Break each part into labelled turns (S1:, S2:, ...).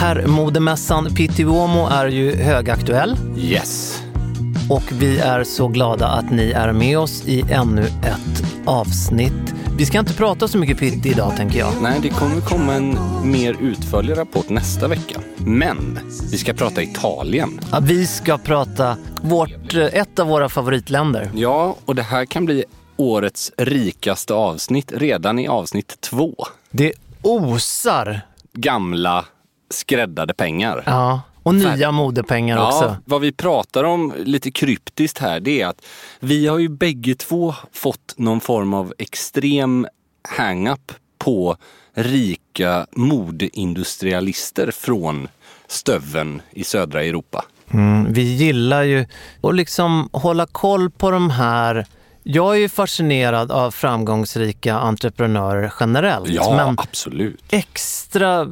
S1: Herrmodemässan Pitti Uomo är ju högaktuell
S2: Yes.
S1: och vi är så glada att ni är med oss i ännu ett avsnitt. Vi ska inte prata så mycket Pitti idag tänker jag.
S2: Nej, det kommer komma en mer utförlig rapport nästa vecka. Men vi ska prata Italien.
S1: Ja, vi ska prata vårt, eh, ett av våra favoritländer.
S2: Ja, och det här kan bli årets rikaste avsnitt redan i avsnitt två.
S1: Det osar.
S2: Gamla skräddade pengar.
S1: Ja. Och nya modepengar också.
S2: Ja, vad vi pratar om lite kryptiskt här det är att vi har ju bägge två fått någon form av extrem hang-up på rika modeindustrialister från stöven i södra Europa.
S1: Mm, vi gillar ju att liksom hålla koll på de här jag är ju fascinerad av framgångsrika entreprenörer generellt.
S2: Ja,
S1: men
S2: absolut.
S1: extra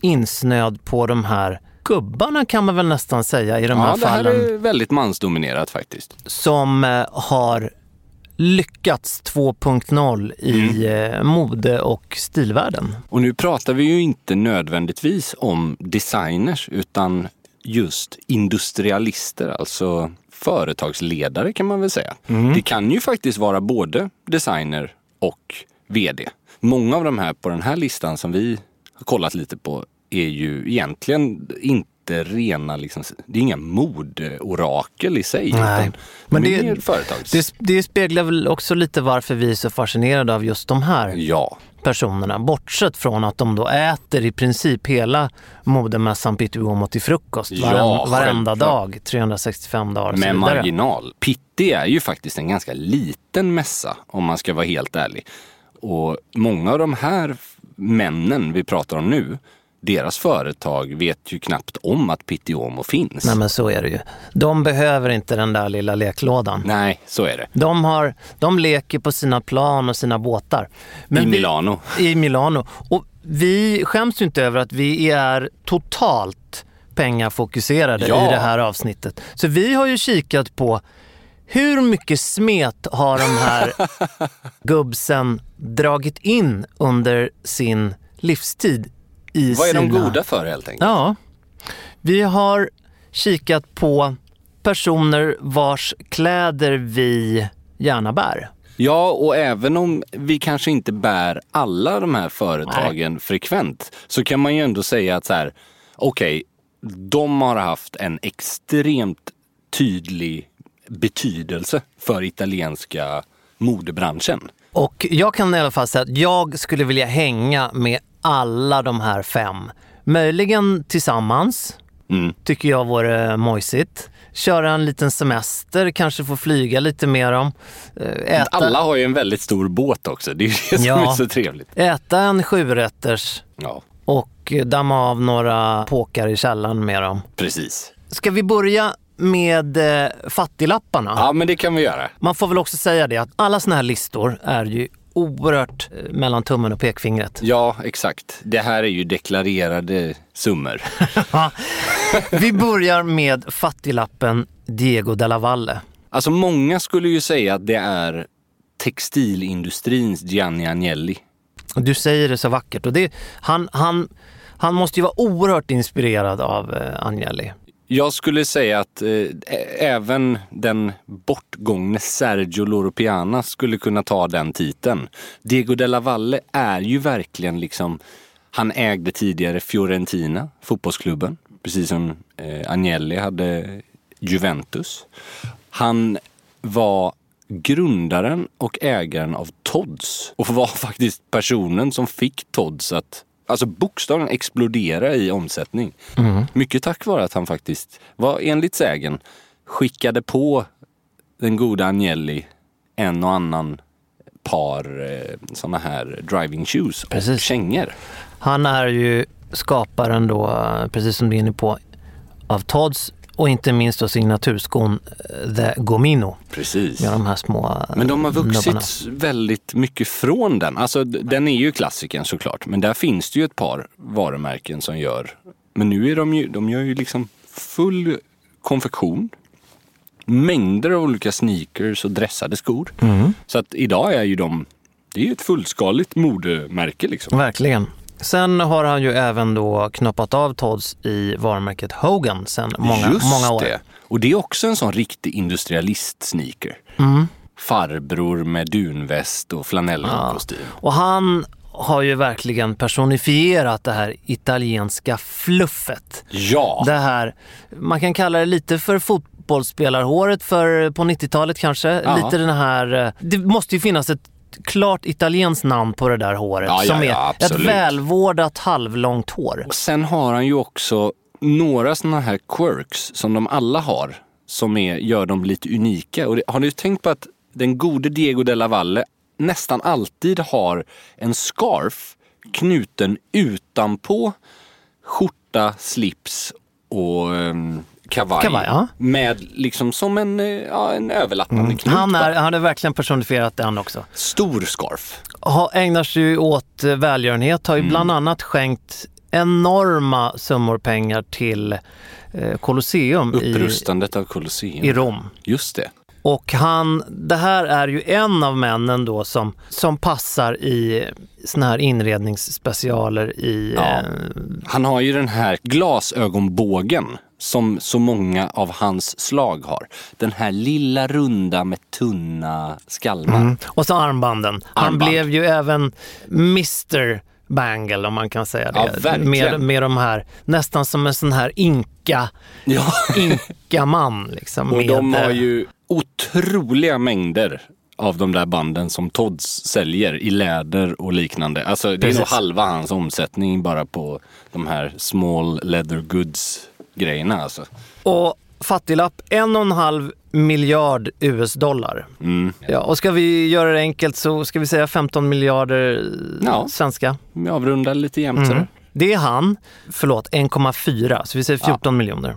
S1: insnöad på de här gubbarna kan man väl nästan säga i de här
S2: Ja, det här
S1: fallen.
S2: är väldigt mansdominerat faktiskt.
S1: Som eh, har lyckats 2.0 i
S2: Mm.
S1: eh, mode och stilvärlden.
S2: Och nu pratar vi ju inte nödvändigtvis om designers utan just industrialister, alltså företagsledare kan man väl säga. Det kan ju faktiskt vara både designer och VD. Många av de här på den här listan som vi har kollat lite på är ju egentligen inte rena, liksom, det är inga modeorakel i sig.
S1: Nej, men det-
S2: företags...
S1: Det, det speglar väl också lite varför vi är så fascinerade av just de här
S2: Ja,
S1: personerna. Bortsett från att de då äter i princip hela modemässan Pitti Uomo till frukost
S2: Ja,
S1: varen, varenda dag, 365 dagar
S2: med marginal. Pitti är ju faktiskt en ganska liten mässa om man ska vara helt ärlig. Och många av de här männen vi pratar om nu, deras företag vet ju knappt om att Pitti Uomo finns.
S1: Nej men så är det ju. De behöver inte den där lilla leklådan.
S2: Nej, så är det.
S1: De, har, de leker på sina plan och sina båtar. Men
S2: I
S1: vi-
S2: Milano.
S1: I Milano. Och vi skäms ju inte över att vi är totalt pengafokuserade
S2: Ja.
S1: i det här avsnittet. Så vi har ju kikat på hur mycket smet har de här gubbsen dragit in under sin livstid i
S2: Vad är de
S1: sina...
S2: goda för helt enkelt?
S1: Ja. Vi har kikat på personer vars kläder vi gärna bär.
S2: Ja, och även om vi kanske inte bär alla de här företagen frekvent så kan man ju ändå säga att så här, okej, de har haft en extremt tydlig betydelse för italienska modebranschen.
S1: Och jag kan i alla fall säga att jag skulle vilja hänga med alla de här fem. Möjligen tillsammans,
S2: Mm.
S1: tycker jag vore mojsigt. Köra en liten semester, kanske få flyga lite med dem. Eh, Äta,
S2: Alla har ju en väldigt stor båt också, det är ju det som
S1: Ja.
S2: är så trevligt.
S1: äta en sjurätters
S2: Ja.
S1: och och damma av några påkar i källaren med dem.
S2: Precis.
S1: Ska vi börja med eh, fattiglapparna?
S2: Ja, men det kan vi göra.
S1: Man får väl också säga det att alla såna här listor är ju oerhört eh, mellan tummen och pekfingret.
S2: Ja, exakt. Det här är ju deklarerade summor.
S1: Vi börjar med fattiglappen Diego de la Valle.
S2: Alltså många skulle ju säga att det är textilindustrins Gianni Agnelli.
S1: Du säger det så vackert och det, han, han, han måste ju vara oerhört inspirerad av eh, Agnelli.
S2: Jag skulle säga att eh, även den bortgångne Sergio Loro Piana skulle kunna ta den titeln. Diego de la Valle är ju verkligen liksom, han ägde tidigare Fiorentina, fotbollsklubben, precis som eh, Agnelli hade Juventus. Han var grundaren och ägaren av Todds och var faktiskt personen som fick Todds att alltså bokstavligen explodera i omsättning. Mycket tack vare att han faktiskt var enligt sägen skickade på den goda Agnelli en och annan par eh, såna här driving shoes och
S1: Precis.
S2: kängor.
S1: Han är ju skaparen då, precis som du är inne på, av Todds och inte minst då signaturskon eh, The Gomino
S2: Precis.
S1: med de här små eh,
S2: Men de har vuxit
S1: nubbarna.
S2: väldigt mycket från den. Alltså den är ju klassikern såklart. Men där finns det ju ett par varumärken som gör. Men nu är de ju, de gör ju liksom full konfektion. Mängder av olika sneakers och dressade skor.
S1: Mm.
S2: Så att idag är ju de, det är ju ett fullskaligt modemärke liksom.
S1: Verkligen. Sen har han ju även då knoppat av Todds i varumärket Hogan sen många,
S2: Just
S1: många år.
S2: det. Och det är också en sån riktig industrialist-sneaker.
S1: Mm.
S2: Farbror med dunväst och flanellkostym.
S1: Och han har ju verkligen personifierat det här italienska fluffet.
S2: Ja!
S1: Det här, man kan kalla det lite för fotbollsspelarhåret för, på 90-talet kanske.
S2: Ja.
S1: Lite den här, eh, det måste ju finnas ett klart italienskt namn på det där håret
S2: Ja, ja,
S1: som är
S2: ja,
S1: ett
S2: absolut.
S1: välvårdat halvlångt hår.
S2: Och sen har han ju också några sådana här quirks som de alla har. Som är, gör dem lite unika. Och det, har ni tänkt på att den gode Diego de la Valle nästan alltid har en scarf knuten utanpå skjorta, slips och um, kavaj.
S1: Kavaj, ja.
S2: Med liksom som en, eh, ja, en överlappande knut.
S1: Han, är, han har verkligen personifierat den också.
S2: Stor scarf.
S1: Ha, ägnar sig ju åt eh, välgörenhet, har ju bland annat skänkt enorma summor pengar till eh, Colosseum i,
S2: Upprustandet av Colosseum.
S1: i Rom.
S2: Just det.
S1: Och han, det här är ju en av männen då som, som passar i såna här inredningsspecialer i...
S2: Ja.
S1: Eh,
S2: Han har ju den här glasögonbågen som så många av hans slag har. Den här lilla runda med tunna skalmar.
S1: och så armbanden. Han
S2: Armband.
S1: blev ju även Mr Bangle om man kan säga det.
S2: Ja,
S1: med, med de här, nästan som en sån här inka,
S2: Ja.
S1: inka-man. Liksom,
S2: Och
S1: med,
S2: de har
S1: eh,
S2: ju otroliga mängder av de där banden som Todds säljer i läder och liknande. Alltså det är
S1: Precis.
S2: nog halva hans omsättning bara på de här small leather goods grejerna alltså.
S1: Och fattiglapp, en och en halv miljard US-dollar.
S2: Mm.
S1: Ja, och ska vi göra det enkelt så ska vi säga 15 miljarder
S2: Ja.
S1: svenska.
S2: Vi avrundar lite jämnt
S1: Mm.
S2: sådär.
S1: Det är han, förlåt, 1,4 så vi säger 14 miljoner.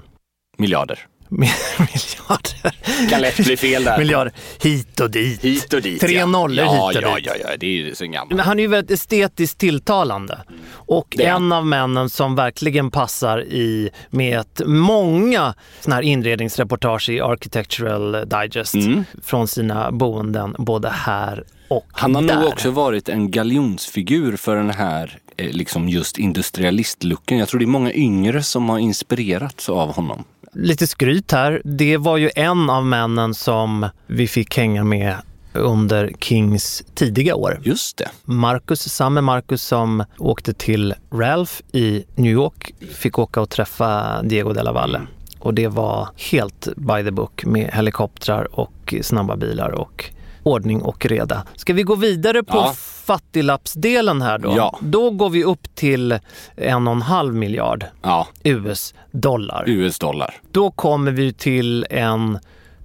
S2: Miljarder.
S1: miljarder.
S2: Kan lätt bli fel där.
S1: miljarder hit och dit.
S2: Hit och dit
S1: Tre
S2: ja.
S1: nollor
S2: ja,
S1: hit och
S2: ja,
S1: dit.
S2: Ja, ja, det är ju så gammalt.
S1: Men han är ju väldigt estetiskt tilltalande. Och
S2: Det
S1: en av männen som verkligen passar i med ett många såna här inredningsreportage i Architectural Digest
S2: Mm.
S1: från sina boenden både här och
S2: Han har
S1: där.
S2: nog också varit en galjonsfigur för den här eh, liksom just industrialistlooken. Jag tror det är många yngre som har inspirerats av honom.
S1: Lite skryt här. Det var ju en av männen som vi fick hänga med under Kings tidiga år.
S2: Just det.
S1: Marcus, samme Marcus som åkte till Ralph i New York, fick åka och träffa Diego de la Valle. Och det var helt by the book med helikoptrar och snabba bilar och ordning och reda. Ska vi gå vidare på
S2: Ja.
S1: fattiglappsdelen här då?
S2: Ja.
S1: Då går vi upp till en och en halv miljard
S2: Ja,
S1: US-dollar.
S2: US-dollar.
S1: Då kommer vi till en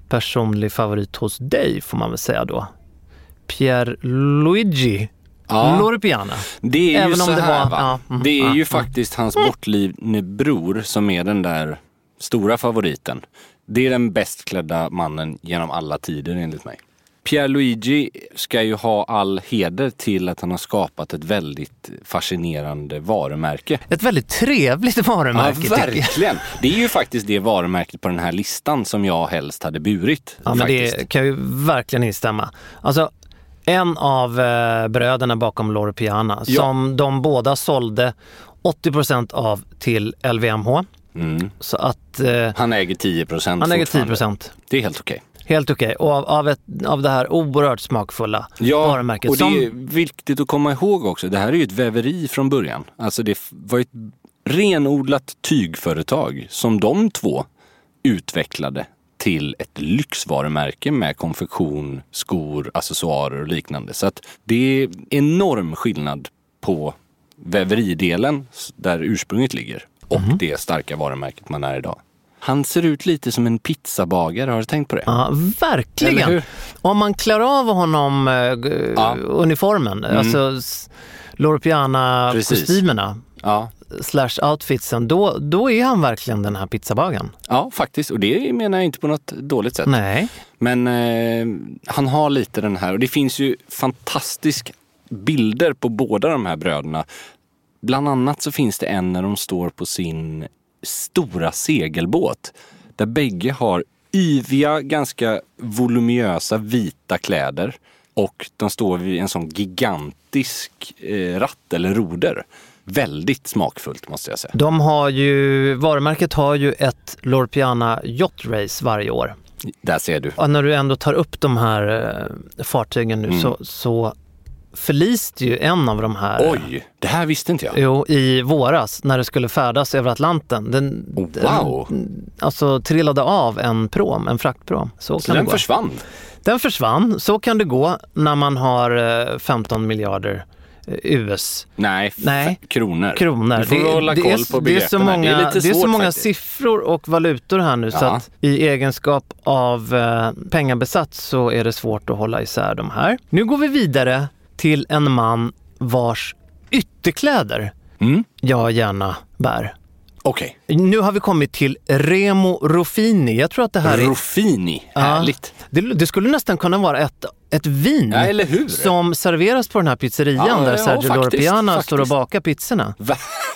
S1: personlig favorit hos dig får man väl säga då. Pierre Luigi
S2: Ja.
S1: Loro Piana.
S2: Det är ju
S1: Även om
S2: så
S1: det
S2: här
S1: var-
S2: va.
S1: ja, mm,
S2: det är
S1: ja,
S2: ju
S1: mm.
S2: faktiskt hans bortlivne bror som är den där stora favoriten. Det är den bäst klädda mannen genom alla tider enligt mig. Pierluigi ska ju ha all heder till att han har skapat ett väldigt fascinerande varumärke.
S1: Ett väldigt trevligt varumärke
S2: ja, verkligen. Det är ju faktiskt det varumärket på den här listan som jag helst hade burit.
S1: Ja, men
S2: faktiskt.
S1: det kan ju verkligen instämma. Alltså, en av eh, bröderna bakom Loro Piana
S2: Ja.
S1: som de båda sålde 80% av till LVMH.
S2: Mm.
S1: Så att eh,
S2: Han äger 10 procent
S1: han äger 10
S2: Det är helt okej.
S1: Helt okej. Och av, av, ett, av det här oerhört smakfulla
S2: Ja,
S1: varumärket.
S2: och det
S1: som,
S2: är viktigt att komma ihåg också. Det här är ju ett väveri från början. Alltså det var ett renodlat tygföretag som de två utvecklade till ett lyxvarumärke med konfektion, skor, accessoarer och liknande. Så att det är enorm skillnad på väveridelen där ursprunget ligger och
S1: Mhm.
S2: det starka varumärket man är idag. Han ser ut lite som en pizzabagare, har du tänkt på det?
S1: Ja, verkligen. Om man klär av honom eh,
S2: Ja. Mm.
S1: uniformen, alltså s- Loro Piana-kostymerna
S2: Ja,
S1: slash outfitsen, då, då är han verkligen den här pizzabagaren.
S2: Ja, faktiskt. Och det menar jag inte på något dåligt sätt.
S1: Nej.
S2: Men eh, han har lite den här, och det finns ju fantastiska bilder på båda de här bröderna. Bland annat så finns det en när de står på sin stora segelbåt. Där bägge har yviga, ganska voluminösa vita kläder. Och de står vid en sån gigantisk eh, ratt eller roder. Väldigt smakfullt måste jag säga.
S1: De har ju, varumärket har ju ett Loro Piana Yacht Race varje år.
S2: Där ser du.
S1: Och när du ändå tar upp de här eh, fartygen nu
S2: Mm.
S1: så, så förliste ju en av de här
S2: Oj, det här visste inte jag.
S1: Jo, i våras när det skulle färdas över Atlanten. Den,
S2: Oh, wow.
S1: den alltså trillade av en prom, en fraktprom. Så,
S2: Så den
S1: det
S2: försvann.
S1: den försvann. Så kan det gå när man har eh, 15 miljarder eh, US
S2: Nej,
S1: Nej.
S2: kronor.
S1: kronor.
S2: Du får hålla koll
S1: är,
S2: på
S1: det är så många,
S2: Det är
S1: det är så många
S2: faktiskt.
S1: siffror och valutor här nu så
S2: Ja.
S1: att i egenskap av eh, pengabesatt så är det svårt att hålla isär de här. Nu går vi vidare till en man vars ytterkläder
S2: Mm.
S1: jag gärna bär.
S2: Okej.
S1: Nu har vi kommit till Remo Ruffini. Jag tror att det här är...
S2: Ruffini.
S1: Ja.
S2: Härligt.
S1: Det, det skulle nästan kunna vara ett, ett vin
S2: Ja, eller hur?
S1: som serveras på den här pizzerian
S2: Ja,
S1: där
S2: ja,
S1: Sergio Loropiana
S2: faktiskt.
S1: står och bakar pizzorna.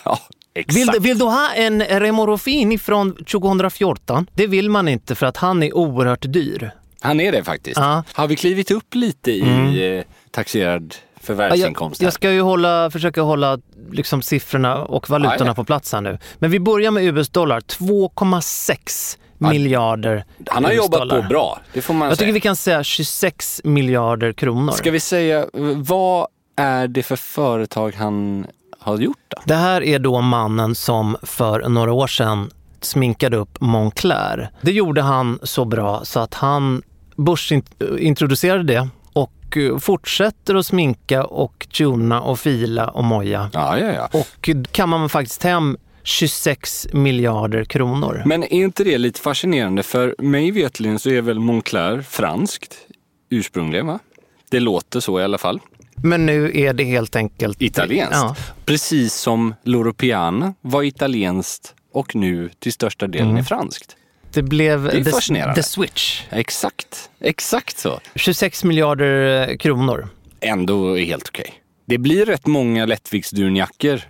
S2: Ja.
S1: Vill, du- vill du ha en Remo Ruffini från 2014? Det vill man inte för att han är oerhört dyr.
S2: Han är det faktiskt.
S1: Ja.
S2: Har vi klivit upp lite i eh, taxerad
S1: Jag,
S2: förvärvsinkomst?
S1: jag
S2: här?
S1: ska ju hålla, försöka hålla liksom, siffrorna och valutorna
S2: Ja, ja.
S1: på plats här nu. Men vi börjar med US-dollar. 2,6 miljarder
S2: Han har jobbat på bra, det får man
S1: Jag
S2: säga.
S1: tycker vi kan säga 26 miljarder kronor.
S2: Ska vi säga, vad är det för företag han har gjort då?
S1: Det här är då mannen som för några år sedan sminkade upp Moncler. Det gjorde han så bra så att han börsintroducerade det och eh, fortsätter att sminka och tuna och fila och moja.
S2: Ja, ja, ja.
S1: Och kan man faktiskt hem 26 miljarder kronor.
S2: Men är inte det lite fascinerande? För mig vetligen så är väl Moncler franskt ursprungligen, va? Det låter så i alla fall.
S1: Men nu är det helt enkelt...
S2: Italienskt.
S1: Ja.
S2: Precis som Loro Piana var italienskt och nu till största delen
S1: Mm.
S2: är franskt.
S1: Det blev
S2: är
S1: the, the switch.
S2: Exakt, exakt så.
S1: 26 miljarder eh, kronor.
S2: Ändå är helt okej. Det blir rätt många lättviktsdunjackor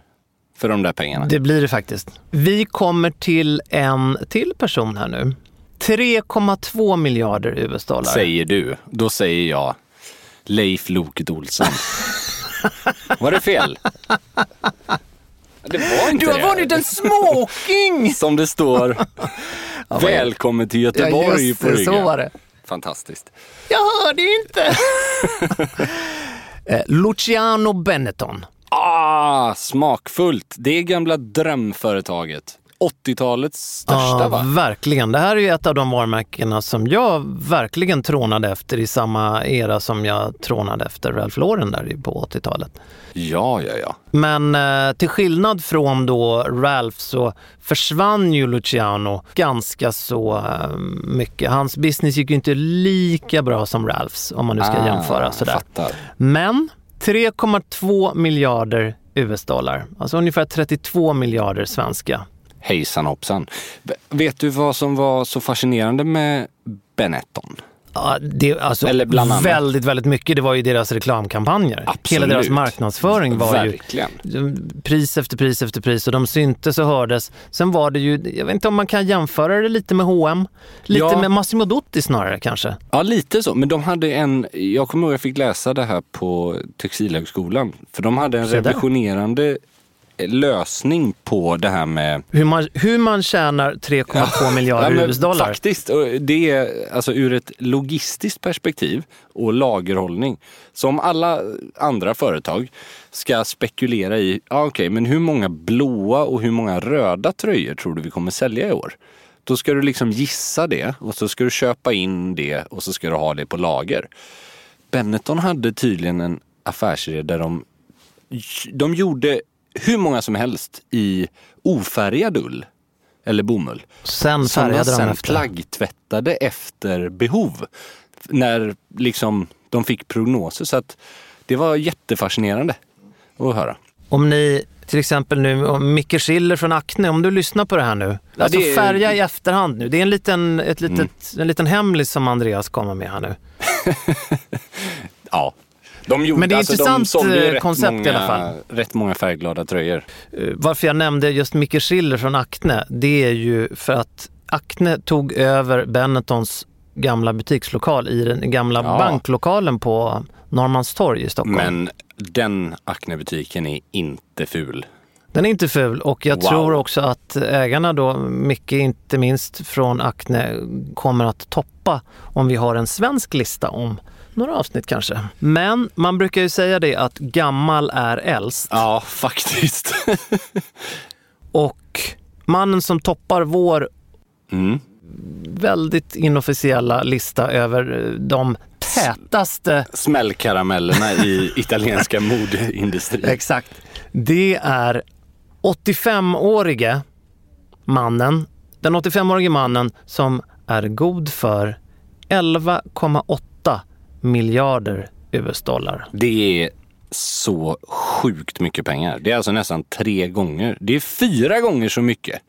S2: för de där pengarna.
S1: Det blir det faktiskt. Vi kommer till en till person här nu. 3,2 miljarder US-dollar.
S2: Säger du. Då säger jag Leif Loket Olsson. var det fel? Det var inte
S1: Du har
S2: det.
S1: vunnit en smoking!
S2: Som det står. Välkommen till Göteborg
S1: just
S2: på
S1: det, så var det.
S2: Fantastiskt.
S1: Jag hörde inte! Eh, Luciano Benetton.
S2: Ah, smakfullt. Det gamla drömföretaget. 80-talets största
S1: Ja,
S2: va?
S1: verkligen. Det här är ju ett av de varumärkena som jag verkligen trånade efter i samma era som jag trånade efter Ralph Lauren där på 80-talet.
S2: Ja, ja, ja.
S1: Men eh, till skillnad från då Ralph så försvann ju Luciano ganska så eh, mycket. Hans business gick ju inte lika bra som Ralphs om man nu ska
S2: Ah,
S1: jämföra sådär.
S2: Fattar.
S1: Men 3,2 miljarder US-dollar. Alltså ungefär 32 miljarder svenska.
S2: Hejsan hoppsan. Vet du vad som var så fascinerande med Benetton?
S1: Ja, det, alltså,
S2: Eller bland annat.
S1: väldigt, väldigt mycket. Det var ju deras reklamkampanjer.
S2: Absolut.
S1: Hela deras marknadsföring var
S2: Verkligen.
S1: ju pris efter pris efter pris och de syntes och hördes. Sen var det ju, jag vet inte om man kan jämföra det lite med H&M. Lite
S2: Ja.
S1: med Massimo Dutti snarare kanske.
S2: Ja, lite så. Men de hade en, jag kommer ihåg jag fick läsa det här på Textilhögskolan. För de hade en revolutionerande lösning på det här med
S1: Hur man, hur man tjänar 3,2 miljarder
S2: Ja,
S1: US-dollar.
S2: Faktiskt, och det är alltså ur ett logistiskt perspektiv och lagerhållning. Som alla andra företag ska spekulera i, ja, okej, men hur många blåa och hur många röda tröjor tror du vi kommer sälja i år? Då ska du liksom gissa det och så ska du köpa in det och så ska du ha det på lager. Benetton hade tydligen en affärsidé där de, de gjorde hur många som helst i ofärgad ull eller bomull.
S1: Sen
S2: Som de
S1: färgade de
S2: sen
S1: efter.
S2: plaggtvättade efter behov. När liksom de fick prognoser. Så att det var jättefascinerande att höra.
S1: Om ni till exempel nu, om Micke Schiller från Acne, om du lyssnar på det här nu.
S2: Ja,
S1: alltså
S2: är- Mm.
S1: färga i efterhand nu. Det är en liten, ett litet, en liten hemlis som Andreas kommer med här nu.
S2: Ja. De gjorde,
S1: Men det är
S2: alltså,
S1: intressant, eh, koncept i
S2: många,
S1: alla fall.
S2: Rätt många färgglada tröjor.
S1: Eh, Varför jag nämnde just Micke Schiller från Acne, det är ju för att Acne tog över Benettons gamla butikslokal i den gamla
S2: Ja.
S1: banklokalen på Norrmalmstorg i Stockholm.
S2: Men den Acne-butiken är inte ful.
S1: Den är inte ful och jag
S2: Wow.
S1: tror också att ägarna då, mycket inte minst från Acne, kommer att toppa om vi har en svensk lista om några avsnitt kanske. Men man brukar ju säga det att gammal är äldst
S2: Ja, faktiskt.
S1: och mannen som toppar vår
S2: Mm.
S1: väldigt inofficiella lista över eh, de tätaste
S2: Smällkaramellerna i italienska modeindustrin.
S1: Exakt. Det är 85-årige mannen, den 85-årige mannen som är god för 11,8 miljarder US-dollar.
S2: Det är så sjukt mycket pengar. Det är alltså nästan tre gånger. Det är fyra gånger så mycket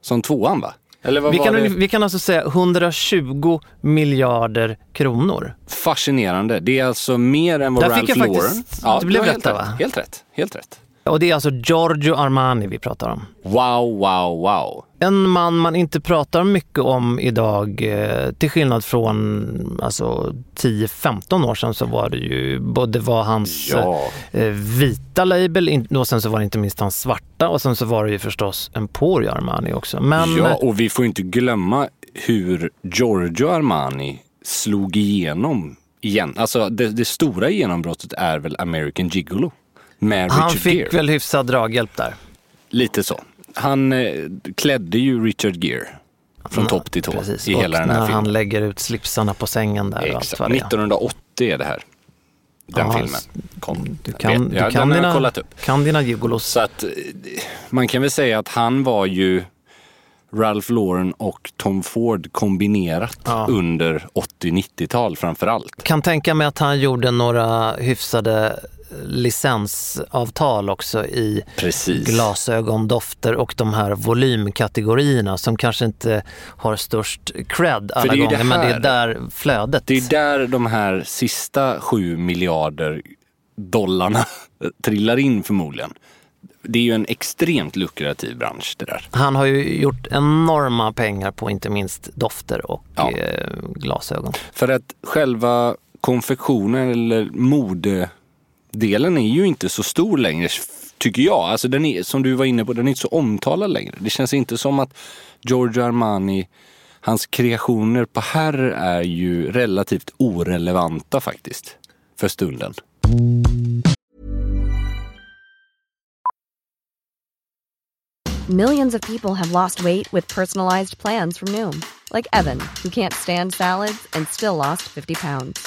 S2: som tvåan va?
S1: Vi kan,
S2: det?
S1: vi kan alltså säga 120 miljarder kronor.
S2: Fascinerande. Det är alltså mer än vad
S1: Där
S2: Ralph
S1: fick jag
S2: Lauren...
S1: faktiskt- det blev rätt. va?
S2: Helt rätt. Helt rätt.
S1: Och det är alltså Giorgio Armani vi pratar om.
S2: Wow, wow, wow.
S1: En man man inte pratar mycket om idag, eh, till skillnad från alltså, 10-15 år sedan så var det ju både var hans
S2: Ja.
S1: eh, vita label och sen så var det inte minst hans svarta och sen så var det ju förstås Emporio Armani också. Men
S2: Ja,
S1: eh,
S2: och vi får inte glömma hur Giorgio Armani slog igenom igen. Alltså det, det stora genombrottet är väl American Gigolo med
S1: han
S2: Richard
S1: fick
S2: Gere.
S1: väl hyfsad draghjälp där.
S2: Lite så. Han eh, klädde ju Richard Gere från topp till tå
S1: Precis.
S2: i
S1: och
S2: hela den här
S1: när
S2: filmen.
S1: han lägger ut slipsarna på sängen där och allt
S2: Exakt.
S1: vad det är.
S2: 1980 är det här. Den
S1: Ja,
S2: filmen kom.
S1: Du kan,
S2: Vet- ja,
S1: du kan,
S2: jag
S1: dina,
S2: kollat upp.
S1: kan dina gigolos.
S2: Så att eh, man kan väl säga att han var ju Ralph Lauren och Tom Ford kombinerat
S1: Ja.
S2: under 80-90-tal framför allt.
S1: kan tänka mig att han gjorde några hyfsade licensavtal också i
S2: Precis.
S1: glasögondofter och de här volymkategorierna som kanske inte har störst cred alla gånger,
S2: det
S1: men det är
S2: här.
S1: där flödet.
S2: Det är där de här sista sju miljarder dollarna trillar in förmodligen. Det är ju en extremt lukrativ bransch det där.
S1: Han har ju gjort enorma pengar på inte minst dofter och
S2: Ja.
S1: eh, glasögon.
S2: För att själva konfektionen eller Delen är ju inte så stor längre, tycker jag. Alltså den är, som du var inne på, den är inte så omtalad längre. Det känns inte som att Giorgio Armani, hans kreationer på herr är ju relativt orelevanta faktiskt. För stunden.
S3: Millions of people have lost weight with personalized plans from Noom, like Evan, who can't stand salads and still lost 50 pounds.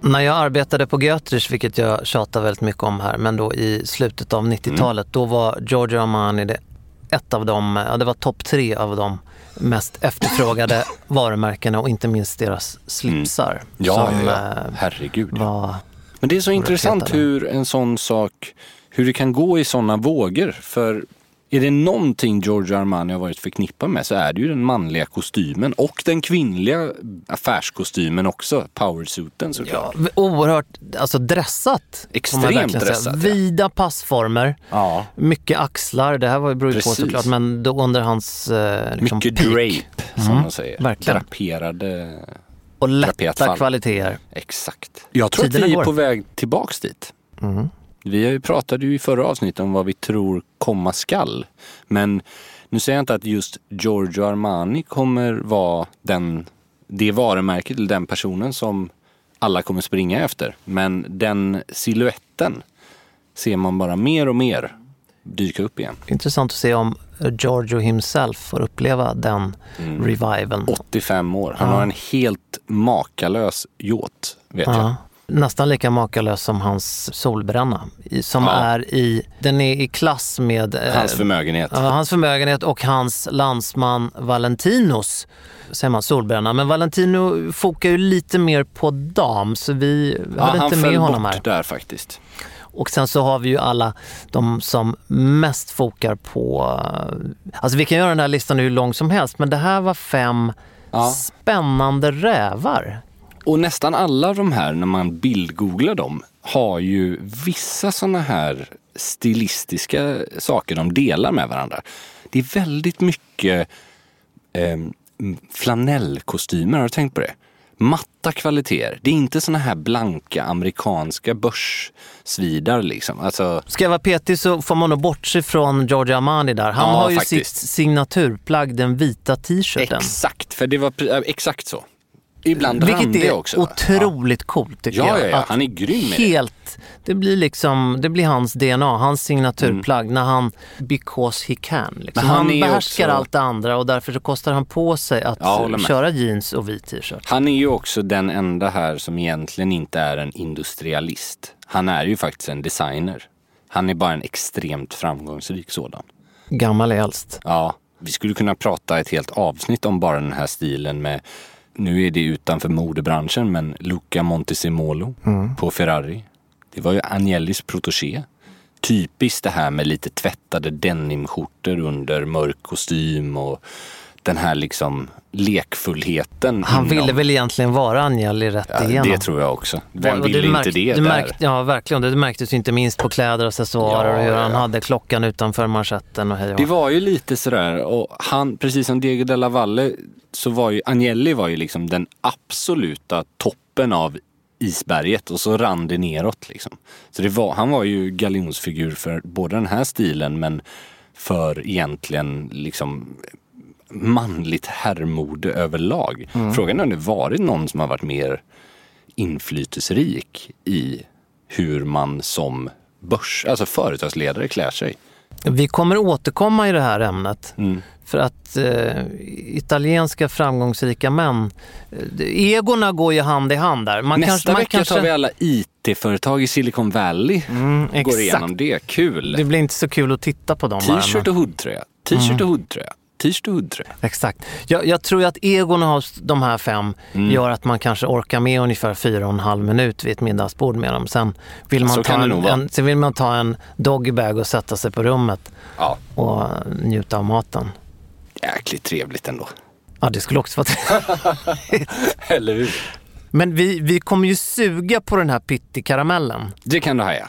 S1: När jag arbetade på Götrich, vilket jag tjatar väldigt mycket om här, men då i slutet av 90-talet, då var Giorgio Armani det, ett av de, ja, det var topp tre av de mest efterfrågade varumärkena och inte minst deras slipsar.
S2: Ja,
S1: som,
S2: ja, ja.
S1: eh,
S2: herregud.
S1: var
S2: Men det är så intressant hur en sån sak, hur det kan gå i sådana vågor. För är det någonting Giorgio Armani har varit förknippad med så är det ju den manliga kostymen och den kvinnliga affärskostymen också, powersuiten såklart.
S1: Ja, oerhört alltså dressat.
S2: Extremt
S1: säga.
S2: dressat, ja.
S1: Vida passformer,
S2: Ja.
S1: mycket axlar. Det här var ju beror på såklart, men då under hans eh, liksom
S2: Mycket
S1: peak.
S2: drape, som
S1: Mm,
S2: man säger.
S1: verkligen.
S2: Draperade
S1: Och lätta kvaliteter.
S2: Exakt. Jag tror
S1: Tiderna
S2: att vi är
S1: går.
S2: på väg tillbaks dit.
S1: Mm.
S2: Vi pratade ju i förra avsnittet om vad vi tror komma skall. Men nu säger jag inte att just Giorgio Armani kommer vara den, det varumärket eller den personen som alla kommer springa efter. Men den siluetten ser man bara mer och mer dyka upp igen.
S1: Intressant att se om Giorgio himself får uppleva den
S2: Mm.
S1: reviven.
S2: 85 år. Han
S1: Ja.
S2: har en helt makalös yacht, vet jag.
S1: Nästan lika makalös som hans solbränna. Som
S2: Ja.
S1: är i, den är i klass med eh,
S2: Hans förmögenhet.
S1: Ja, hans förmögenhet och hans landsman Valentinos säger man, solbränna. Men Valentino fokar ju lite mer på dam så vi
S2: Ja,
S1: hade
S2: han
S1: inte
S2: föll
S1: med honom
S2: bort
S1: här.
S2: där faktiskt.
S1: Och sen så har vi ju alla de som mest fokar på... Alltså vi kan göra den här listan hur lång som helst men det här var fem
S2: Ja.
S1: spännande rävar.
S2: Och nästan alla de här, när man bildgooglar dem, har ju vissa sådana här stilistiska saker de delar med varandra. Det är väldigt mycket eh, flanellkostymer, har du tänkt på det? Matta kvaliteter. Det är inte såna här blanka amerikanska börssvidar liksom. Alltså,
S1: Ska jag vara petig så får man nog bortse från Giorgio Armani där. Han
S2: Ja,
S1: har ju
S2: faktiskt.
S1: sitt signaturplagg, den vita t-shirten.
S2: exakt, för det var exakt så. Ibland
S1: Vilket är
S2: också.
S1: otroligt coolt tycker
S2: Ja,
S1: jag.
S2: ja, ja. Han är grym med det.
S1: Helt, det blir liksom, det blir hans DNA, hans signaturplagg när han, because he can. Liksom.
S2: Men han
S1: Han, behärskar
S2: också-
S1: allt det andra och därför så kostar han på sig att
S2: Ja,
S1: köra jeans och vit t-shirt.
S2: Han är ju också den enda här som egentligen inte är en industrialist. Han är ju faktiskt en designer. Han är bara en extremt framgångsrik sådan.
S1: Gammal är äldst.
S2: Ja, vi skulle kunna prata ett helt avsnitt om bara den här stilen med, nu är det utanför modebranschen, men Luca Montesimolo
S1: Mm.
S2: på Ferrari. Det var ju Agnellis protégé. Typiskt det här med lite tvättade denimskjortor under mörk kostym och den här liksom lekfullheten.
S1: Han
S2: inom-
S1: ville väl egentligen vara Agnelli rätt
S2: Ja,
S1: igenom.
S2: det tror jag också. Vem
S1: Och
S2: ville inte
S1: märk-
S2: det,
S1: det
S2: där?
S1: märk- Ja, verkligen. Det märktes inte minst på kläder och accessoarer
S2: Ja,
S1: och hur han
S2: ja.
S1: hade klockan utanför manschetten och hej och
S2: Det var ju lite sådär, och han, precis som Diego della Valle, så var ju Agnelli var ju liksom den absoluta toppen av isberget och så rann det neråt. Liksom. Så var, han var ju galjonsfigur för både den här stilen men för egentligen liksom manligt herrmode överlag.
S1: Mm.
S2: Frågan är om det varit någon som har varit mer inflytelserik i hur man som börs, alltså företagsledare klär sig.
S1: Vi kommer återkomma i det här ämnet.
S2: Mm.
S1: För att eh, italienska framgångsrika män, eh, egorna går ju hand i hand där. Man
S2: Nästa
S1: kanske, man
S2: vecka
S1: kanske,
S2: tar vi alla IT-företag i Silicon Valley.
S1: Mm,
S2: Går igenom det. Kul!
S1: Det blir inte så kul att titta på dem
S2: T-shirt och hoodtröja. T-shirt
S1: Mm.
S2: och hoodtröja. T-shirt och hoodtröja.
S1: Exakt. Jag, jag tror att egorna hos de här fem
S2: Mm.
S1: gör att man kanske orkar med ungefär fyra och en halv minut vid ett middagsbord med dem. Sen vill man,
S2: Så
S1: ta en, en, sen vill man ta en doggybag och sätta sig på rummet
S2: Ja.
S1: och njuta av maten.
S2: Jäkligt trevligt ändå.
S1: Ja, det skulle också vara trevligt.
S2: Eller hur?
S1: Men vi, vi kommer ju suga på den här pittikaramellen.
S2: Det kan du haja.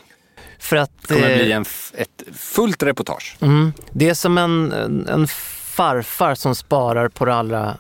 S1: För att
S2: Det kommer
S1: eh,
S2: bli en ett fullt reportage.
S1: mm, det är som en, en, en farfar som sparar på det allra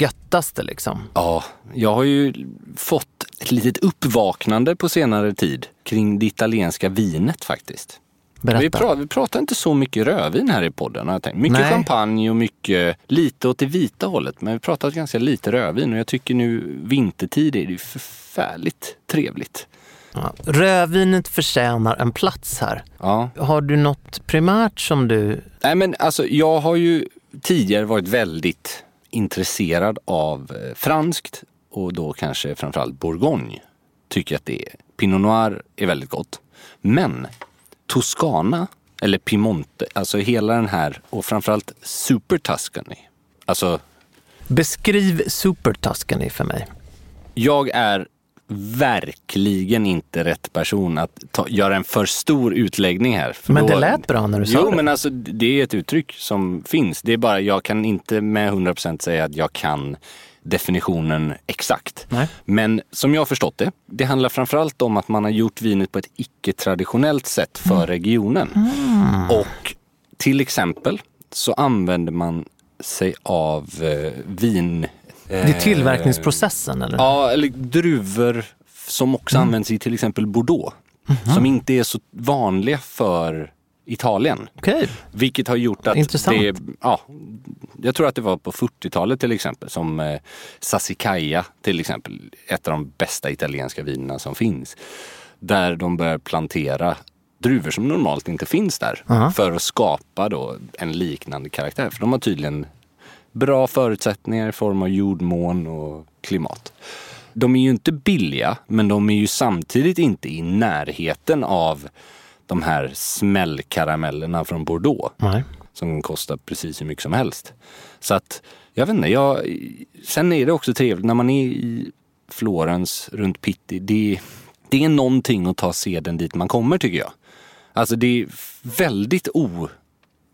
S1: göttaste liksom.
S2: Ja, jag har ju fått ett litet uppvaknande på senare tid kring det italienska vinet faktiskt.
S1: Berätta.
S2: Vi, pra- vi pratar inte så mycket rövin här i podden jag tänkt. Mycket
S1: Nej.
S2: champagne och mycket, lite åt det vita hållet. Men vi pratar ganska lite rödvin och jag tycker nu vintertid är det förfärligt trevligt.
S1: Ja, rödvinet förtjänar en plats här.
S2: Ja.
S1: Har du något primärt som du...
S2: Nej men alltså jag har ju tidigare varit väldigt intresserad av eh, franskt och då kanske framförallt bourgogne. Tycker att det är. Pinot noir är väldigt gott. Men Toscana eller Piemonte, alltså hela den här och framförallt Super Tuscany. Alltså
S1: Beskriv Super Tuscany för mig.
S2: jag är verkligen inte rätt person att ta, göra en för stor utläggning här. För
S1: Men
S2: då-
S1: det lät bra när du sa
S2: Jo,
S1: det.
S2: men alltså det är ett uttryck som finns. Det är bara, jag kan inte med 100% säga att jag kan definitionen exakt.
S1: Nej.
S2: Men som jag har förstått det, det handlar framförallt om att man har gjort vinet på ett icke-traditionellt sätt för regionen. Och till exempel så använder man sig av eh, vin...
S1: Det är tillverkningsprocessen eller?
S2: Ja, eller druvor som också
S1: Mm.
S2: används i till exempel Bordeaux.
S1: Mhm.
S2: Som inte är så vanliga för Italien.
S1: Okej.
S2: Vilket har gjort att
S1: Intressant.
S2: det, ja, jag tror att det var på 40-talet till exempel som eh, Sassicaia till exempel, ett av de bästa italienska vinerna som finns. Där de börjar plantera druvor som normalt inte finns där
S1: Aha.
S2: för att skapa då en liknande karaktär. För de har tydligen bra förutsättningar i form av jordmån och klimat. De är ju inte billiga, men de är ju samtidigt inte i närheten av de här smällkaramellerna från Bordeaux.
S1: Nej.
S2: Som kostar precis hur mycket som helst. Så att, jag vet inte, jag, sen är det också trevligt när man är i Florens runt Pitti. Det, det är någonting att ta seden dit man kommer tycker jag. Alltså det är väldigt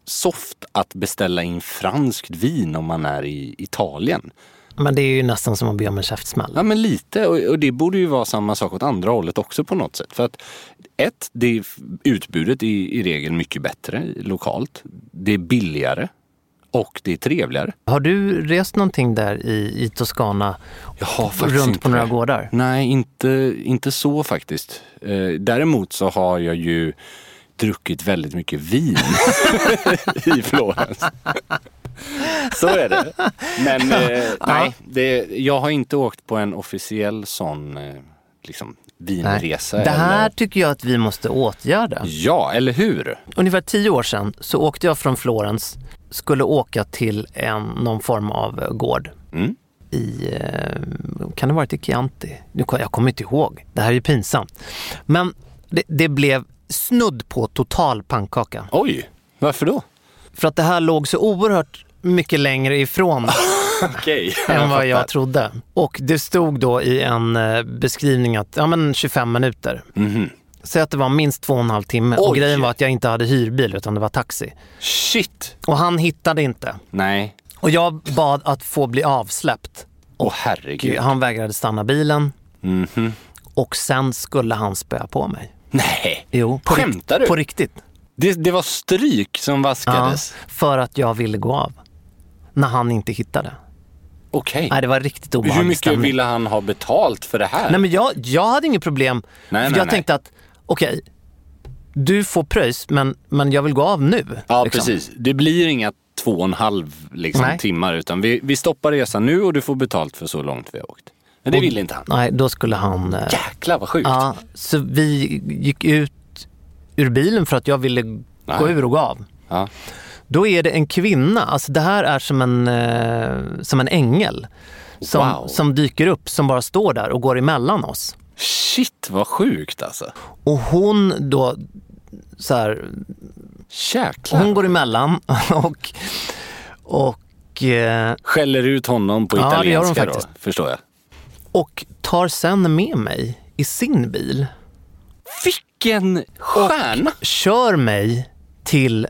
S2: osoft att beställa in franskt vin om man är i Italien.
S1: Men det är ju nästan som att be om en käftsmäll.
S2: Ja men lite och, och det borde ju vara samma sak åt andra hållet också på något sätt. För att ett, det är, utbudet är i regel mycket bättre lokalt. Det är billigare och det är trevligare.
S1: Har du rest någonting där i, i Toscana?
S2: Jag har faktiskt
S1: runt
S2: inte
S1: på några gårdar?
S2: Nej, inte, inte så faktiskt. Eh, däremot så har jag ju druckit väldigt mycket vin i Florens. Så är det. Men eh, nej, det, jag har inte åkt på en officiell sån eh, liksom, vinresa.
S1: Det här
S2: eller...
S1: tycker jag att vi måste åtgärda.
S2: Ja, eller hur?
S1: Ungefär tio år sedan så åkte jag från Florens, skulle åka till en, någon form av eh, gård
S2: Mm.
S1: i, eh, kan det ha varit i Chianti? Nu Jag kommer inte ihåg, det här är ju pinsamt. Men det, det blev snudd på total pannkaka.
S2: Oj, varför då?
S1: För att det här låg så oerhört mycket längre ifrån
S2: Okej.
S1: än vad jag trodde. Och det stod då i en eh, beskrivning att ja, men 25 minuter.
S2: Mhm.
S1: Säg att det var minst två och en halv timme. Och
S2: Oj.
S1: grejen var att jag inte hade hyrbil utan det var taxi.
S2: Shit!
S1: Och han hittade inte.
S2: Nej.
S1: Och jag bad att få bli avsläppt.
S2: Åh herregud.
S1: Han vägrade stanna bilen
S2: Mhm.
S1: och sen skulle han spöa på mig.
S2: Nej.
S1: Jo, på,
S2: Skämtar du?
S1: på riktigt.
S2: Det, det var stryk som
S1: Ja,
S2: vaskades.
S1: för att jag ville gå av. När han inte hittade.
S2: Okej.
S1: Nej, det var riktigt obehaglig
S2: Hur mycket
S1: stämning.
S2: ville han ha betalt för det här?
S1: Nej, men jag, jag hade inget problem.
S2: Nej, nej,
S1: jag
S2: nej.
S1: tänkte att, okej, du får pröjs, men, men jag vill gå av nu.
S2: Ja,
S1: liksom.
S2: precis. Det blir inga två och en halv liksom, timmar utan vi, vi stoppar resan nu och du får betalt för så långt vi har åkt. Men det
S1: Och-
S2: vill inte han.
S1: Nej, då skulle han... eh,
S2: Jäklar vad sjukt.
S1: Ja, så vi gick ut ur bilen för att jag ville gå
S2: Nej.
S1: ur och gå av.
S2: Ja.
S1: Då är det en kvinna, alltså det här är som en, eh, som en ängel. Som,
S2: Wow.
S1: som dyker upp, som bara står där och går emellan oss.
S2: Shit vad sjukt alltså.
S1: Och hon då, så här,
S2: Jäklar.
S1: hon går emellan och, och, eh,
S2: Skäller ut honom på
S1: Ja, det gör hon
S2: italienska då, förstår jag.
S1: Och tar sen med mig i sin bil.
S2: Vilken stjärna!
S1: kör mig till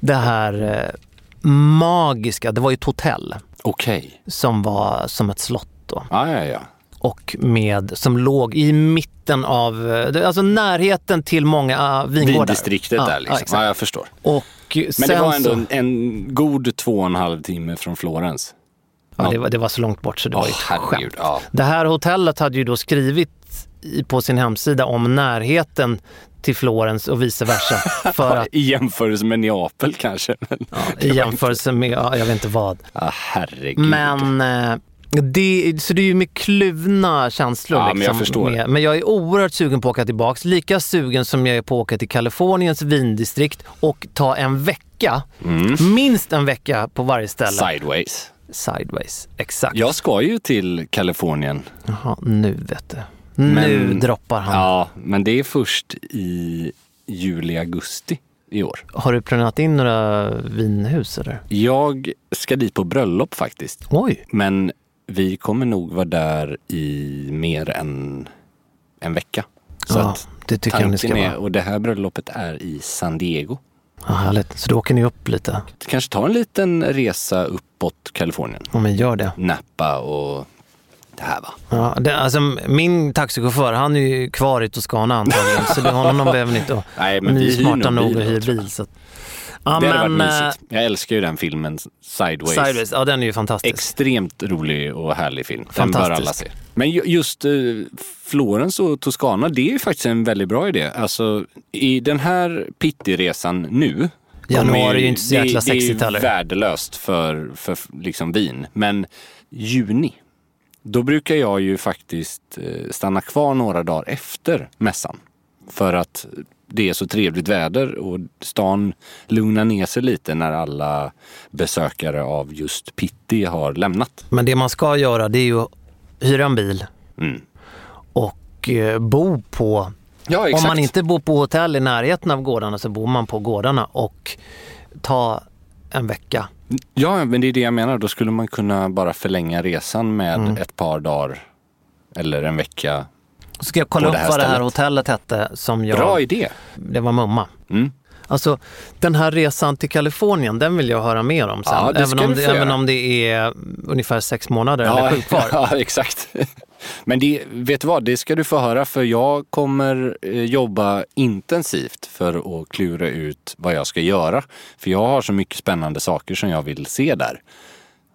S1: det här eh, magiska, det var ju ett hotell
S2: Okej.
S1: som var som ett slott då.
S2: Ja, ja, ja.
S1: Och med, som låg i mitten av, eh, alltså närheten till många uh, vingårdar.
S2: Vindistriktet
S1: ja,
S2: där liksom. Ja,
S1: exakt.
S2: jag förstår.
S1: Och
S2: Men det var ändå
S1: så,
S2: en, en god två och en halv timme från Florens.
S1: Ja, det, var, det var så långt bort så det var
S2: Åh,
S1: ju ett
S2: herregud.
S1: skämt.
S2: Ja.
S1: Det här hotellet hade ju då skrivit på sin hemsida om närheten till Florens och vice versa. För att,
S2: I jämförelse med Neapel kanske. Men,
S1: I jämförelse med, ja, jag vet inte vad.
S2: ja, herregud.
S1: Men eh, det, så det är ju med kluvna känslor.
S2: Ja, men
S1: liksom,
S2: jag förstår.
S1: Med, men jag är oerhört sugen på att åka tillbaks. Lika sugen som jag är på att åka till Kaliforniens vindistrikt och ta en vecka, minst en vecka på varje ställe.
S2: Sideways.
S1: Sideways, exakt.
S2: Jag ska ju till Kalifornien.
S1: Jaha, nu vet du. Nu
S2: Men-
S1: droppar han.
S2: Ja, men det är först i juli, augusti i år.
S1: Har du planerat in några vinhus eller?
S2: Jag ska dit på bröllop faktiskt.
S1: Oj,
S2: Men vi kommer nog vara där i mer än en vecka. Så
S1: Ja, det tycker jag ni ska
S2: är,
S1: vara.
S2: och det här bröllopet är i San Diego.
S1: Ja, härligt. Så då åker ni upp lite?
S2: Kanske ta en liten resa uppåt Kalifornien.
S1: Ja, men gör det.
S2: Napa och det här va.
S1: Ja, det, alltså, min taxichaufför han är ju kvar i Toscana antagligen så det, honom behöver ni inte.
S2: Nej, men vi
S1: smarta
S2: nog
S1: nog
S2: bil
S1: och
S2: då,
S1: hyr
S2: tror jag.
S1: bil. Så. att- Ja,
S2: det hade
S1: men,
S2: varit
S1: eh,
S2: mysigt. Jag älskar ju den filmen Sideways.
S1: Sideways, ja den är ju fantastisk.
S2: Extremt rolig och härlig film. Den bör alla se. Men ju- just eh, Florens och Toscana, det är ju faktiskt en väldigt bra idé. Alltså i den här Pitti-resan nu.
S1: Januari är ju inte så jäkla
S2: det, det är ju
S1: sexigt heller.
S2: värdelöst för, för liksom vin. Men juni, då brukar jag ju faktiskt eh, stanna kvar några dagar efter mässan. För att det är så trevligt väder och stan lugnar ner sig lite när alla besökare av just Pitti har lämnat.
S1: Men det man ska göra det är ju att hyra en bil
S2: Mm.
S1: och eh, bo på...
S2: Ja,
S1: Om
S2: exakt.
S1: man inte bor på hotell i närheten av gårdarna så bor man på gårdarna och ta en vecka.
S2: Ja, men det är det jag menar. Då skulle man kunna bara förlänga resan med
S1: Mm.
S2: ett par dagar eller en vecka.
S1: Så ska jag kolla upp vad det här hotellet hette som jag...
S2: Bra idé!
S1: Det var Mumma.
S2: Mm.
S1: Alltså den här resan till Kalifornien, den vill jag höra mer om sen.
S2: Ja,
S1: även, om det, även om det är ungefär sex månader eller sju kvar.
S2: ja, exakt. Men det, vet du vad, det ska du få höra för jag kommer eh, jobba intensivt för att klura ut vad jag ska göra. För jag har så mycket spännande saker som jag vill se där.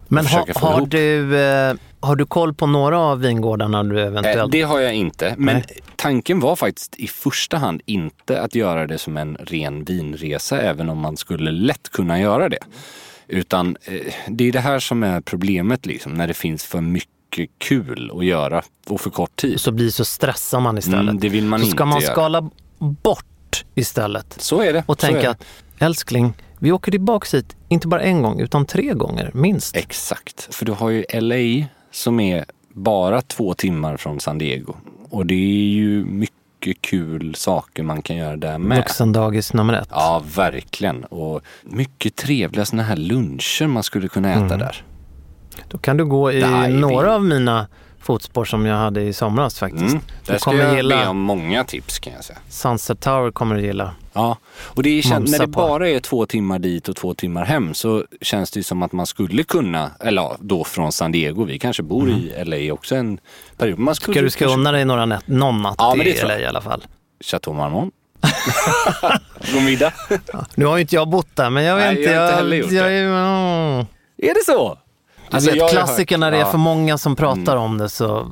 S1: Men ha, har,
S2: ihop.
S1: du, eh, har du koll på några av vingårdarna du
S2: Eh,
S1: eventuellt...
S2: Det har jag inte. Men
S1: Nej.
S2: tanken var faktiskt i första hand inte att göra det som en ren vinresa, även om man skulle lätt kunna göra det. Utan eh, det är det här som är problemet, liksom, när det finns för mycket kul att göra och för kort tid.
S1: Så blir så stressar man istället.
S2: Mm, det vill man
S1: så ska
S2: inte
S1: man
S2: göra.
S1: skala bort istället
S2: Så är det.
S1: och tänka att älskling, vi åker tillbaks hit inte bara en gång utan tre gånger minst.
S2: Exakt, för du har ju LA som är bara två timmar från San Diego. Och det är ju mycket kul saker man kan göra där med.
S1: Vuxendagis nummer ett.
S2: Ja, verkligen. Och mycket trevliga såna här luncher man skulle kunna äta
S1: Mm.
S2: där.
S1: Då kan du gå i några av mina fotspår som jag hade i somras faktiskt.
S2: Mm. Där ska
S1: kommer
S2: jag
S1: gilla
S2: be om många tips kan jag säga.
S1: Sunset Tower kommer du gilla.
S2: Ja, och det är, när det bara är två timmar dit och två timmar hem så känns det ju som att man skulle kunna, eller ja, då från San Diego, vi kanske bor i LA också en period. Man skulle
S1: Ska du ska
S2: kanske-
S1: unna dig några nät, någon natt
S2: Ja,
S1: i LA i alla fall.
S2: Chateau Marmont. God middag.
S1: Nu har ju inte jag bott där men jag vet
S2: Nej,
S1: inte.
S2: jag har inte heller gjort
S1: jag,
S2: det.
S1: mm.
S2: Är det så? Alltså,
S1: vet,
S2: jag
S1: klassiker när det är.
S2: Mm.
S1: för många som pratar om det så...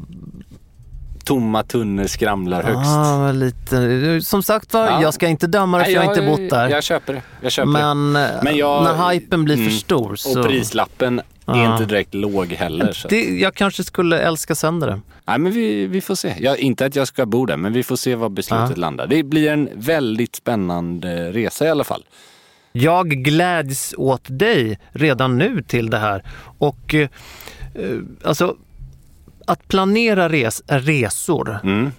S2: Tomma tunnor skramlar högst.
S1: Ah, lite, som sagt var,
S2: Ja.
S1: jag ska inte döma det för jag har inte bott där.
S2: Jag köper det. Jag köper
S1: Men,
S2: det.
S1: eh,
S2: Men jag,
S1: när hypen blir för
S2: Mm.
S1: stor så...
S2: Och prislappen är
S1: Ja.
S2: inte direkt låg heller. Så.
S1: Det, jag kanske skulle älska sönder det.
S2: Nej, men vi, vi får se. Jag, inte att jag ska bo där, men vi får se var beslutet
S1: Ja.
S2: landar. Det blir en väldigt spännande resa i alla fall.
S1: Jag gläds åt dig redan nu till det här. Och eh, eh, alltså, att planera res, resor
S2: Mm.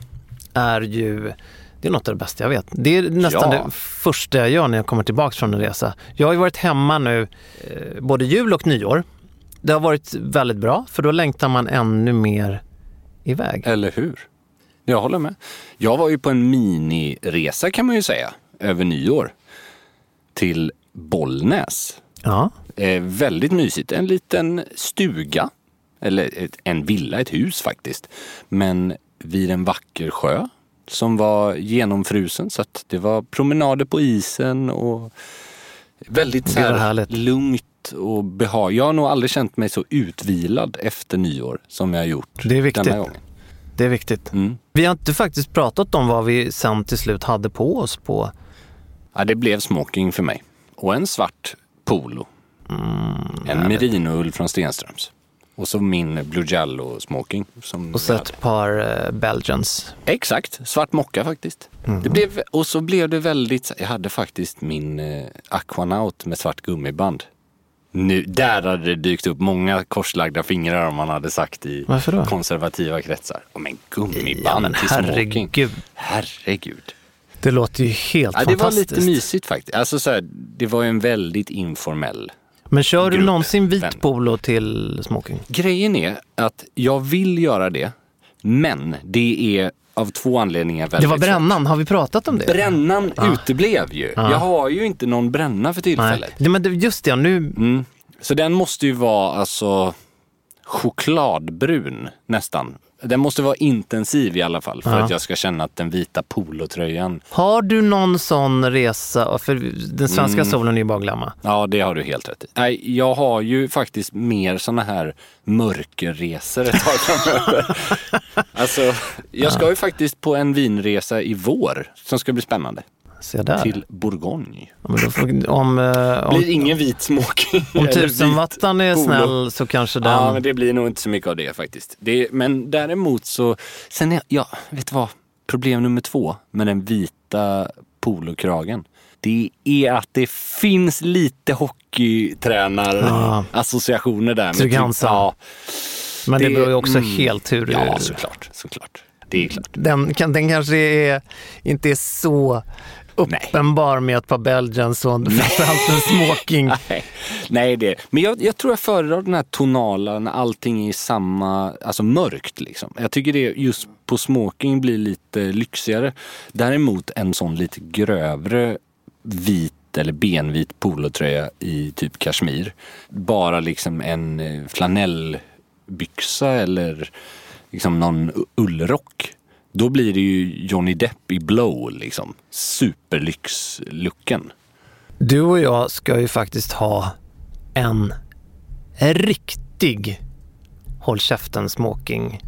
S1: är ju det är något av det bästa jag vet. Det är nästan
S2: Ja.
S1: det första jag gör när jag kommer tillbaka från en resa. Jag har ju varit hemma nu eh, både jul och nyår. Det har varit väldigt bra för då längtar man ännu mer iväg.
S2: Eller hur? Jag håller med. Jag var ju på en miniresa kan man ju säga, över nyår. Till Bollnäs.
S1: Ja.
S2: Eh, väldigt mysigt. En liten stuga. Eller ett, en villa, ett hus faktiskt. Men vid en vacker sjö som var genomfrusen. Så att det var promenader på isen och väldigt så här lugnt och behag. Jag har nog aldrig känt mig så utvilad efter nyår som jag har gjort
S1: Det är viktigt.
S2: denna gången.
S1: Det är viktigt.
S2: Mm.
S1: Vi har inte faktiskt pratat om vad vi sen till slut hade på oss på
S2: Ja, det blev smoking för mig. Och en svart polo. en merinoull från Stenströms. Och så min Blue Jallo smoking. Som
S1: och så ett par eh, Belgians.
S2: Exakt, svart mocka faktiskt. Det blev, och så blev det väldigt, jag hade faktiskt min eh, Aquanaut med svart gummiband. Nu, där hade det dykt upp många korslagda fingrar om man hade sagt i konservativa kretsar. Oh, men gummiband
S1: Ja, men
S2: till smoking.
S1: herregud. Det låter ju helt
S2: Ja, det var
S1: fantastiskt.
S2: lite mysigt faktiskt. Alltså, så här, det var ju en väldigt informell
S1: Men kör du
S2: grupp,
S1: någonsin
S2: vän.
S1: vit polo till smoking?
S2: Grejen är att jag vill göra det, men det är av två anledningar väldigt
S1: Det var brännan, har vi pratat om det?
S2: Brännan
S1: Ja.
S2: uteblev ju.
S1: Ja.
S2: Jag har ju inte någon bränna för tillfället.
S1: Nej. Men just det, nu...
S2: Mm. Så den måste ju vara alltså chokladbrun nästan. Den måste vara intensiv i alla fall för
S1: Ja.
S2: att jag ska känna att den vita polotröjan,
S1: Har du någon sån resa, för den svenska
S2: Mm.
S1: solen är ju bara glömma.
S2: ja det har du helt rätt i. Nej, jag har ju faktiskt mer såna här mörkerresor ett tag framöver. alltså, jag ska ju faktiskt på en vinresa i vår som ska bli spännande.
S1: Se där.
S2: Till Bourgogne.
S1: Ja, får, om, eh,
S2: blir ingen vit smoking.
S1: om
S2: eller
S1: tusenwattan är snäll så kanske den...
S2: Ja, men det blir nog inte så mycket av det faktiskt. Det, men däremot så, sen är, ja, vet du vad? Problem nummer två med den vita polokragen. Det är att det finns lite hockeytränar-associationer där. typ-
S1: Trygg-Hansa.
S2: ja,
S1: men det,
S2: det-
S1: beror ju också
S2: mm.
S1: helt hur...
S2: ja, såklart. såklart. Det är klart.
S1: Den, den kanske är, inte är så uppenbar med ett par Belgians och framförallt en smoking.
S2: Nej, nej det Men jag, jag tror jag föredrar den här tonala när allting är samma, alltså mörkt liksom. Jag tycker det just på smoking blir lite lyxigare. Däremot en sån lite grövre vit eller benvit polotröja i typ kashmir. Bara liksom en eh, flanellbyxa eller liksom någon ullrock. Då blir det ju Johnny Depp i Blow liksom. Superlyx-looken.
S1: Du och jag ska ju faktiskt ha en riktig håll käften smoking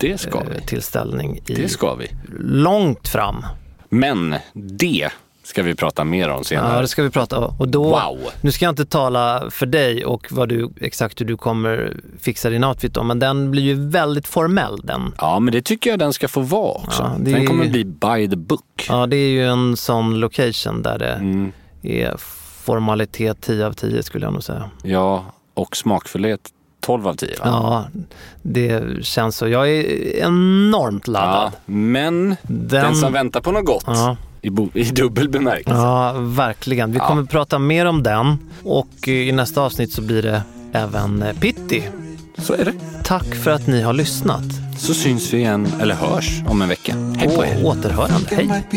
S2: Det ska vi.
S1: eh, tillställning i
S2: Det ska vi.
S1: långt fram.
S2: Men det ska vi prata mer om senare.
S1: Ja, det ska vi prata om. Och då,
S2: Wow.
S1: Nu ska jag inte tala för dig och vad du, exakt hur du kommer fixa din outfit då, men den blir ju väldigt formell den.
S2: Ja, men det tycker jag den ska få vara också.
S1: Ja,
S2: Den kommer bli by the book.
S1: Ja, det är ju en sån location där det
S2: Mm.
S1: är formalitet 10 av 10 skulle jag nog säga.
S2: Ja, och smakfullhet 12 av 10 va?
S1: Ja, det känns så. Jag är enormt laddad.
S2: Ja, men den... som väntar på något gott
S1: Ja.
S2: I, bo- i dubbel bemärkelse.
S1: Ja, verkligen. Vi
S2: Ja.
S1: kommer prata mer om den och i nästa avsnitt så blir det även eh, Pitti.
S2: Så är det.
S1: Tack för att ni har lyssnat.
S2: Så syns vi igen, eller hörs, om en vecka. Hej på er!
S1: Återhörande. Hej!
S4: be